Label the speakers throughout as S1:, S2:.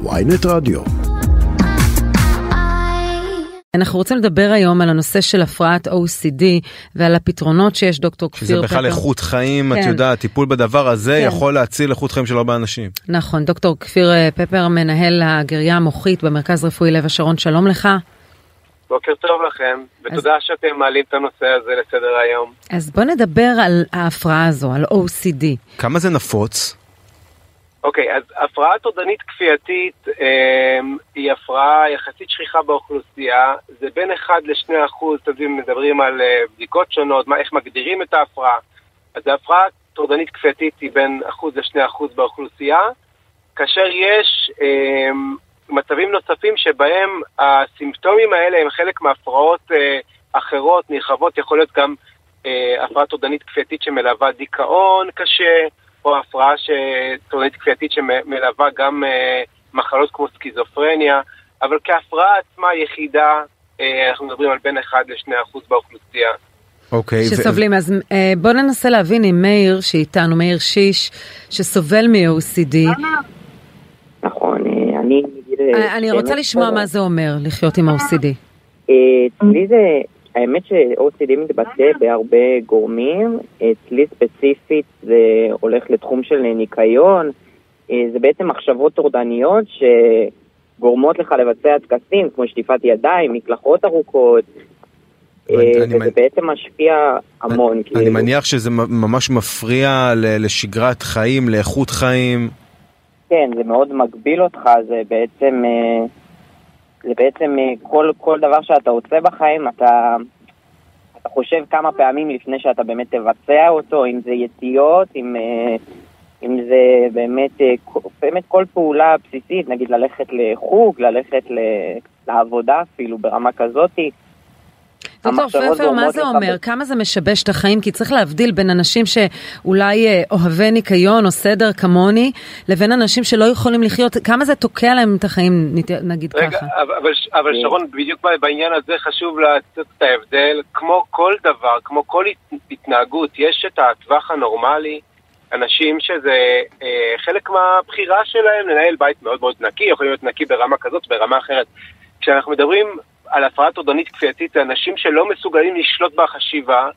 S1: ויינט רדיו.
S2: אנחנו רוצים לדבר היום על הנושא של הפרעת OCD ועל הפתרונות שיש דוקטור כפיר
S3: שזה בכלל איכות חיים, את
S2: כן.
S3: יודעת, טיפול בדבר הזה
S2: כן.
S3: יכול להציל איכות חיים של הרבה אנשים.
S2: נכון, דוקטור כפיר אה, פפר, מנהל הגריה המוחית במרכז רפואי לב השרון, שלום לך.
S4: בוקר טוב לכם, ותודה שאתם מעלים את הנושא הזה לסדר היום.
S2: אז בוא נדבר על ההפרעה הזו, על OCD.
S3: כמה זה נפוץ?
S4: אוקיי, אז הפרעה טורדנית כפייתית אה, היא הפרעה יחסית שכיחה באוכלוסייה, זה בין 1 ל-2 אחוז, יודעים, מדברים על אה, בדיקות שונות, מה, איך מגדירים את ההפרעה. אז ההפרעה טורדנית כפייתית היא בין 1 ל-2 אחוז באוכלוסייה, כאשר יש אה, מצבים נוספים שבהם הסימפטומים האלה הם חלק מהפרעות אה, אחרות, נרחבות, יכול להיות גם אה, הפרעה טורדנית כפייתית שמלווה דיכאון קשה, או הפרעה ש... טורדנית כפייתית שמלווה גם אה, מחלות כמו סכיזופרניה, אבל כהפרעה עצמה יחידה, אה, אנחנו מדברים על בין 1 ל-2 אחוז באוכלוסייה.
S3: אוקיי. ו-
S2: שסובלים, אז אה, בוא ננסה להבין עם מאיר שאיתנו, מאיר שיש, שסובל מ-OCD.
S5: נכון, אני
S2: אני רוצה
S5: 12,
S2: לשמוע מה זה אומר לחיות עם OCD.
S5: אה, אצלי זה, האמת ש-OCD מתבטא בהרבה גורמים, אצלי ספציפית זה הולך לתחום של ניקיון, אה, זה בעצם מחשבות טורדניות שגורמות לך לבצע טקסים כמו שטיפת ידיים, מקלחות ארוכות, אה,
S3: אני- אני
S5: וזה
S3: מנ-
S5: בעצם משפיע המון.
S3: אני
S5: כאילו.
S3: מניח שזה ממש מפריע לשגרת חיים, לאיכות חיים.
S5: כן, זה מאוד מגביל אותך, זה בעצם, אה, זה בעצם אה, כל, כל דבר שאתה עושה בחיים, אתה, אתה חושב כמה פעמים לפני שאתה באמת תבצע אותו, אם זה יציאות, אם, אה, אם זה באמת, אה, באמת כל פעולה בסיסית, נגיד ללכת לחוג, ללכת לעבודה אפילו ברמה כזאתי.
S2: דוקטור פפר, מה זה אומר? כמה זה משבש את החיים? כי צריך להבדיל בין אנשים שאולי אה, אוהבי ניקיון או סדר כמוני, לבין אנשים שלא יכולים לחיות, כמה זה תוקע להם את החיים, נגיד
S4: רגע,
S2: ככה.
S4: אבל, אבל, אבל שרון, בדיוק בעניין הזה חשוב לעשות את ההבדל. כמו כל דבר, כמו כל הת- התנהגות, יש את הטווח הנורמלי. אנשים שזה אה, חלק מהבחירה שלהם לנהל בית מאוד מאוד נקי, יכול להיות נקי ברמה כזאת, ברמה אחרת. כשאנחנו מדברים על הפרעה טורדנית כפייתית, זה אנשים שלא מסוגלים לשלוט בחשיבה,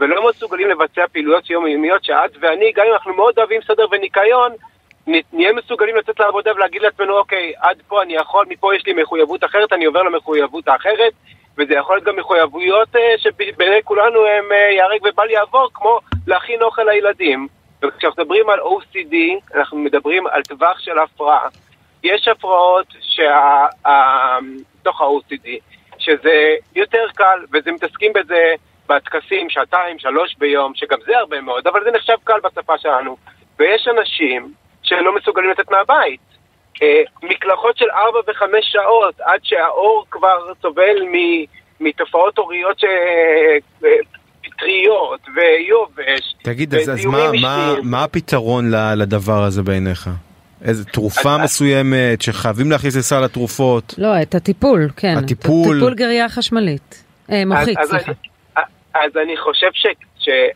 S4: ולא מסוגלים לבצע פעילויות יומיומיות שאת ואני, גם אם אנחנו מאוד אוהבים סדר וניקיון, נהיה מסוגלים לצאת לעבודה ולהגיד לעצמנו, אוקיי, עד פה אני יכול, מפה יש לי מחויבות אחרת, אני עובר למחויבות האחרת, וזה יכול להיות גם מחויבויות אה, שבעיני כולנו הם אה, ייהרג ובל יעבור, כמו להכין אוכל לילדים. וכשאנחנו מדברים על OCD, אנחנו מדברים על טווח של הפרעה. יש הפרעות שה- בתוך ה-OCD, שזה יותר קל, וזה מתעסקים בזה בטקסים, שעתיים, שלוש ביום, שגם זה הרבה מאוד, אבל זה נחשב קל בשפה שלנו. ויש אנשים שלא מסוגלים לצאת מהבית. אה, מקלחות של ארבע וחמש שעות, עד שהאור כבר סובל מתופעות הוריות ש... אה, פטריות ויובש.
S3: תגיד, אז, אז מה, מה. מה הפתרון לדבר הזה בעיניך? איזה תרופה מסוימת שחייבים להכניס לסל התרופות?
S2: לא, את הטיפול, כן.
S3: הטיפול.
S2: טיפול גריה חשמלית. אה, מוחית,
S4: אז,
S2: סליחה.
S4: אז, אני חושב ש,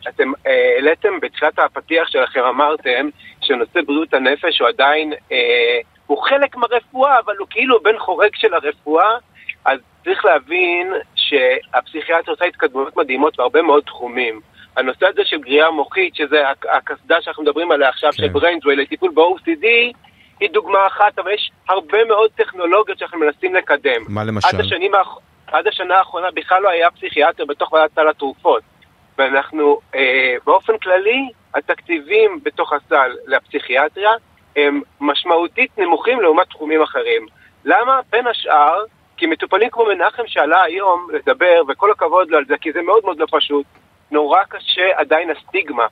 S4: שאתם אה, העליתם בתחילת הפתיח שלכם, אמרתם שנושא בריאות הנפש הוא עדיין, אה, הוא חלק מהרפואה, אבל הוא כאילו בן חורג של הרפואה, אז צריך להבין שהפסיכיאטריה עושה התקדמויות מדהימות בהרבה מאוד תחומים. הנושא הזה של גריעה מוחית, שזה הק- הקסדה שאנחנו מדברים עליה עכשיו,
S3: כן.
S4: של בריינדווי לטיפול ב-OCD, היא דוגמה אחת, אבל יש הרבה מאוד טכנולוגיות שאנחנו מנסים לקדם.
S3: מה למשל?
S4: עד, השנים, עד השנה האחרונה בכלל לא היה פסיכיאטר בתוך ועדת סל התרופות. ואנחנו, אה, באופן כללי, התקציבים בתוך הסל לפסיכיאטריה הם משמעותית נמוכים לעומת תחומים אחרים. למה? בין השאר, כי מטופלים כמו מנחם שעלה היום לדבר, וכל הכבוד לו על זה, כי זה מאוד מאוד לא פשוט, נורא קשה עדיין הסטיגמה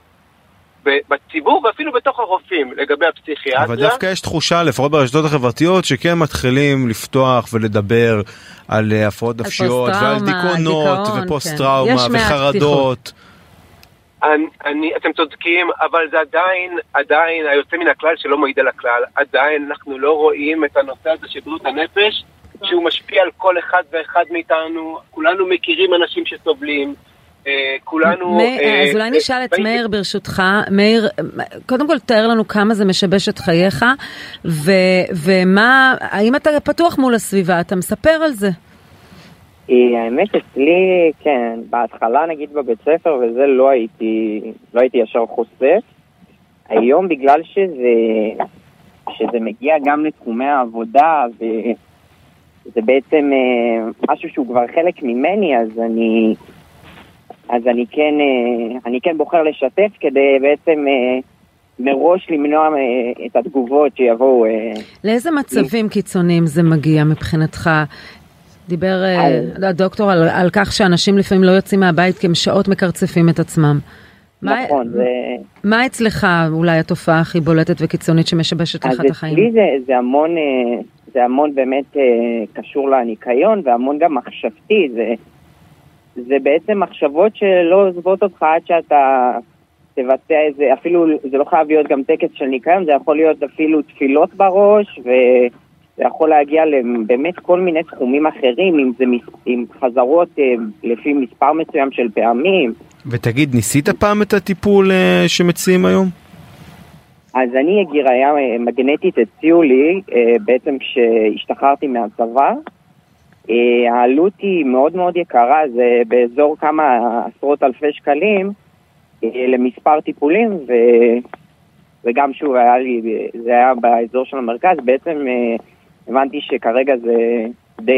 S4: בציבור ואפילו בתוך הרופאים לגבי הפסיכיאטריה.
S3: אבל דווקא יש תחושה, לפחות ברשתות החברתיות, שכן מתחילים לפתוח ולדבר על אה, הפרעות נפשיות, ועל דיכאונות, ופוסט
S2: כן.
S3: טראומה,
S2: מעט
S3: וחרדות.
S4: אני, אני, אתם צודקים, אבל זה עדיין, עדיין היוצא מן הכלל שלא מעיד על הכלל. עדיין אנחנו לא רואים את הנושא הזה של בריאות הנפש, שהוא משפיע על כל אחד ואחד מאיתנו. כולנו מכירים אנשים שסובלים. כולנו...
S2: אז אולי נשאל את מאיר ברשותך, מאיר, קודם כל תאר לנו כמה זה משבש את חייך, ומה, האם אתה פתוח מול הסביבה, אתה מספר על זה?
S5: האמת אצלי, כן, בהתחלה נגיד בבית ספר וזה לא הייתי, לא הייתי ישר חושף. היום בגלל שזה, שזה מגיע גם לתחומי העבודה וזה בעצם משהו שהוא כבר חלק ממני, אז אני, אז אני כן, אני כן בוחר לשתף כדי בעצם מראש למנוע את התגובות שיבואו.
S2: לאיזה מצבים קיצוניים זה מגיע מבחינתך? דיבר הדוקטור על, על כך שאנשים לפעמים לא יוצאים מהבית כי הם שעות מקרצפים את עצמם.
S5: נכון.
S2: מה,
S5: זה...
S2: מה אצלך אולי התופעה הכי בולטת וקיצונית שמשבשת לך את החיים?
S5: אז אצלי זה, זה המון, זה המון באמת קשור לניקיון והמון גם מחשבתי. זה, זה בעצם מחשבות שלא עוזבות אותך עד שאתה תבצע איזה, אפילו זה לא חייב להיות גם טקס של ניקיון, זה יכול להיות אפילו תפילות בראש ו... זה יכול להגיע לבאמת כל מיני תחומים אחרים, אם זה עם חזרות לפי מספר מסוים של פעמים.
S3: ותגיד, ניסית פעם את הטיפול שמציעים היום?
S5: אז אני, גיריה מגנטית הציעו לי בעצם כשהשתחררתי מהצבא. העלות היא מאוד מאוד יקרה, זה באזור כמה עשרות אלפי שקלים למספר טיפולים, ו... וגם שוב, היה לי, זה היה באזור של המרכז, בעצם הבנתי שכרגע זה די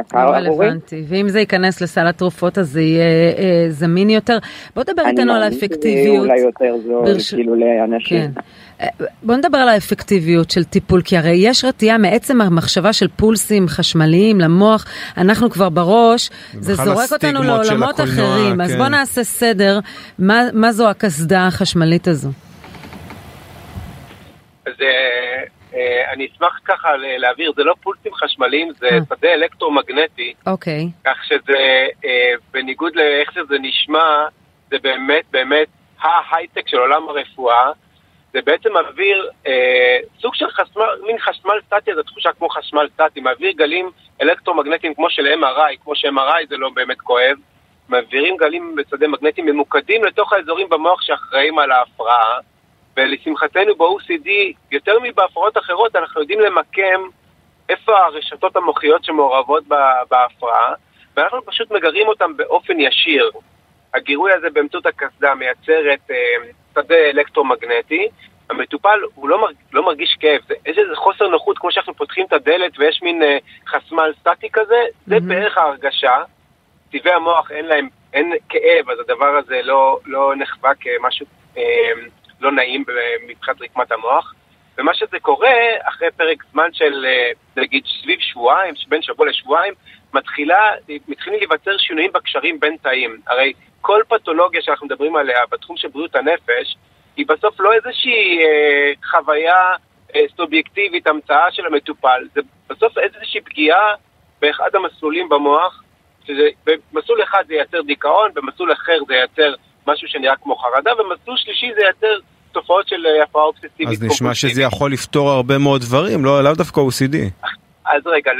S5: יקר
S2: עבורי. רלוונטי, ואם זה ייכנס לסל התרופות אז זה יהיה אה, זמין יותר. בוא נדבר איתנו על האפקטיביות.
S5: אני מאמין שזה אולי יותר זול, ברש... כאילו לאנשים. כן.
S2: בוא נדבר על האפקטיביות של טיפול, כי הרי יש רתיעה מעצם המחשבה של פולסים חשמליים למוח, אנחנו כבר בראש, זה זורק אותנו לעולמות אחרים, כן. אז בוא נעשה סדר, מה, מה זו הקסדה החשמלית הזו?
S4: אז אני אשמח ככה להעביר, זה לא פולסים חשמליים, זה שדה אלקטרומגנטי.
S2: אוקיי.
S4: כך שזה, בניגוד לאיך שזה נשמע, זה באמת באמת ההייטק של עולם הרפואה. זה בעצם מעביר אה, סוג של חשמל, מין חשמל סטטי, זו תחושה כמו חשמל סטטי, מעביר גלים אלקטרומגנטיים כמו של MRI, כמו ש-MRI זה לא באמת כואב, מעבירים גלים בשדה מגנטיים ממוקדים לתוך האזורים במוח שאחראים על ההפרעה, ולשמחתנו ב-OCD, יותר מבהפרעות אחרות, אנחנו יודעים למקם איפה הרשתות המוחיות שמעורבות בהפרעה, ואנחנו פשוט מגרים אותם באופן ישיר. הגירוי הזה באמצעות הקסדה מייצרת אה, שדה אלקטרומגנטי, המטופל הוא לא, מרג, לא מרגיש כאב, זה איזה חוסר נוחות, כמו שאנחנו פותחים את הדלת ויש מין אה, חסמל סטטי כזה, mm-hmm. זה בערך ההרגשה. צבעי המוח אין להם, אין כאב, אז הדבר הזה לא, לא נחווה כמשהו אה, לא נעים מבחינת רקמת המוח. ומה שזה קורה, אחרי פרק זמן של נגיד סביב שבועיים, בין שבוע לשבועיים, מתחילה, מתחילים להיווצר שינויים בקשרים בין תאים. הרי כל פתולוגיה שאנחנו מדברים עליה בתחום של בריאות הנפש, היא בסוף לא איזושהי אה, חוויה אה, סובייקטיבית, המצאה של המטופל, זה בסוף איזושהי פגיעה באחד המסלולים במוח, שבמסלול אחד זה ייצר דיכאון, במסלול אחר זה ייצר משהו שנראה כמו חרדה, ובמסלול שלישי זה ייצר תופעות של הפרעה אובססיבית.
S3: אז נשמע שזה יכול לפתור הרבה מאוד דברים, לא, לאו דווקא OCD.
S4: אז רגע,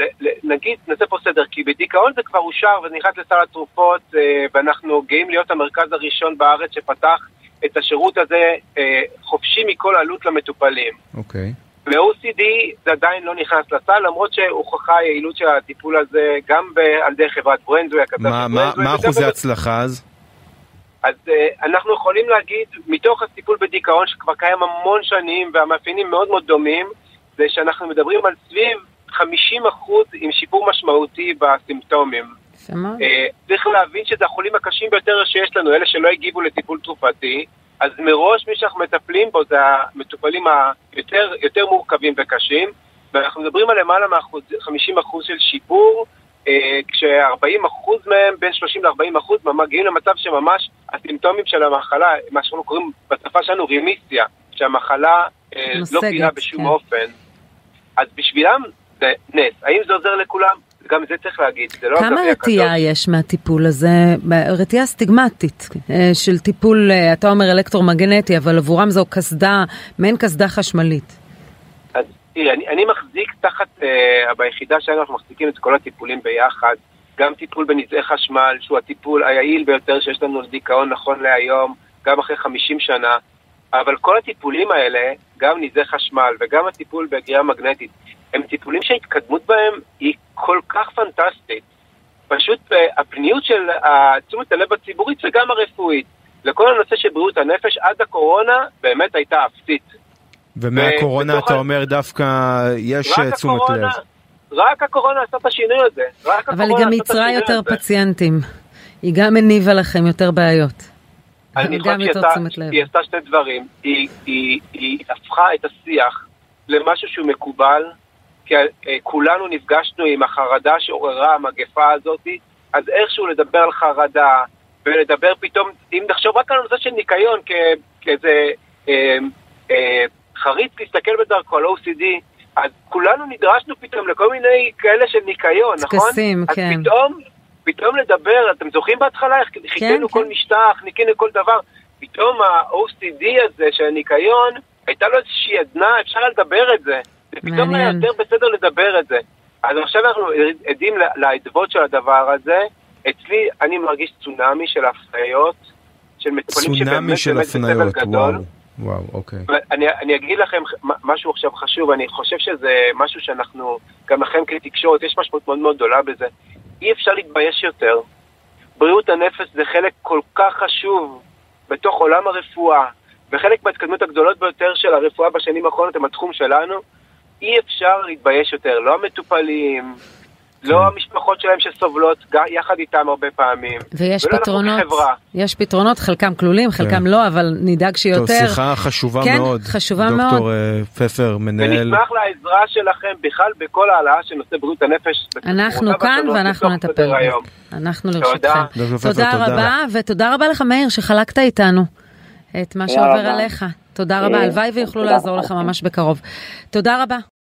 S4: נגיד, נעשה פה סדר, כי בדיכאון זה כבר אושר וזה נכנס לסל התרופות, ואנחנו גאים להיות המרכז הראשון בארץ שפתח את השירות הזה חופשי מכל עלות למטופלים.
S3: אוקיי.
S4: ב-OCD זה עדיין לא נכנס לסל, למרות שהוכחה היעילות של הטיפול הזה גם על ידי חברת ברנדווי,
S3: מה, מה, מה אחוזי ההצלחה אז?
S4: אז uh, אנחנו יכולים להגיד, מתוך הטיפול בדיכאון שכבר קיים המון שנים והמאפיינים מאוד מאוד דומים, זה שאנחנו מדברים על סביב 50% עם שיפור משמעותי בסימפטומים.
S2: Uh,
S4: צריך להבין שזה החולים הקשים ביותר שיש לנו, אלה שלא הגיבו לטיפול תרופתי, אז מראש מי שאנחנו מטפלים בו זה המטופלים היותר יותר מורכבים וקשים, ואנחנו מדברים על למעלה מ-50% של שיפור, כש-40% מהם, בין 30 ל-40% מגיעים למצב שממש הסימפטומים של המחלה, מה שאנחנו קוראים בשפה שלנו רימיסיה, שהמחלה מושגת, לא פינה בשום כן. אופן. אז בשבילם זה נס. האם זה עוזר לכולם? גם זה צריך להגיד, זה לא
S2: כמה רתיעה יש מהטיפול הזה, רתיעה סטיגמטית של טיפול, אתה אומר אלקטרומגנטי, אבל עבורם זו קסדה, מעין קסדה חשמלית.
S4: תראי, אני, אני מחזיק תחת, uh, ביחידה שלנו אנחנו מחזיקים את כל הטיפולים ביחד. גם טיפול בנזעי חשמל, שהוא הטיפול היעיל ביותר שיש לנו לדיכאון נכון להיום, גם אחרי 50 שנה, אבל כל הטיפולים האלה, גם נזעי חשמל וגם הטיפול בגריעה מגנטית, הם טיפולים שההתקדמות בהם היא כל כך פנטסטית. פשוט אה, הפניות של תשומת הלב הציבורית וגם הרפואית לכל הנושא של בריאות הנפש עד הקורונה באמת הייתה אפסית.
S3: ומהקורונה אתה אומר דווקא יש תשומת לב.
S4: רק הקורונה עשה את השינוי הזה.
S2: אבל היא גם ייצרה יותר פציינטים. היא גם הניבה לכם יותר בעיות.
S4: אני חושב שהיא עשתה שני דברים. היא, היא, היא הפכה את השיח למשהו שהוא מקובל, כי אה, כולנו נפגשנו עם החרדה שעוררה המגפה הזאת, אז איכשהו לדבר על חרדה, ולדבר פתאום, אם נחשוב רק על הנושא של ניקיון כאיזה אה, אה, חריץ להסתכל בדרכו על OCD, אז כולנו נדרשנו פתאום לכל מיני כאלה של ניקיון, נכון?
S2: טקסים, כן.
S4: אז פתאום, פתאום לדבר, אתם זוכרים בהתחלה איך כן, חיכינו כן. כל משטח, ניקינו כל דבר, פתאום ה-OCD הזה של הניקיון, הייתה לו איזושהי עדנה, אפשר לדבר את זה. ופתאום היה יותר בסדר לדבר את זה. אז עכשיו אנחנו עדים לאדוות של הדבר הזה. אצלי, אני מרגיש צונאמי של הפניות, של מטופלים שבאמת באמת בסדר גדול. וואו.
S3: וואו, אוקיי.
S4: אני, אני אגיד לכם משהו עכשיו חשוב, אני חושב שזה משהו שאנחנו, גם לכם כתקשורת, יש משמעות מאוד מאוד גדולה בזה. אי אפשר להתבייש יותר. בריאות הנפש זה חלק כל כך חשוב בתוך עולם הרפואה, וחלק מההתקדמות הגדולות ביותר של הרפואה בשנים האחרונות הם התחום שלנו. אי אפשר להתבייש יותר, לא המטופלים, לא כן. המשפחות שלהם שסובלות יחד איתם הרבה פעמים.
S2: ויש פתרונות, יש פתרונות, חלקם כלולים, חלקם כן. לא, אבל נדאג שיותר. טוב,
S3: שיחה חשובה
S2: כן,
S3: מאוד.
S2: כן, חשובה
S3: דוקטור
S2: מאוד.
S3: דוקטור אה, פפר, מנהל.
S4: ונשמח לעזרה שלכם בכלל בכל העלאה של נושא בריאות הנפש.
S2: אנחנו כאן ואנחנו נטפל. אנחנו לרשותכם. תודה. תודה רבה, ותודה רבה לך מאיר שחלקת איתנו את מה שעובר עליך. תודה רבה, הלוואי ויוכלו לעזור לך ממש בקרוב. תודה רבה.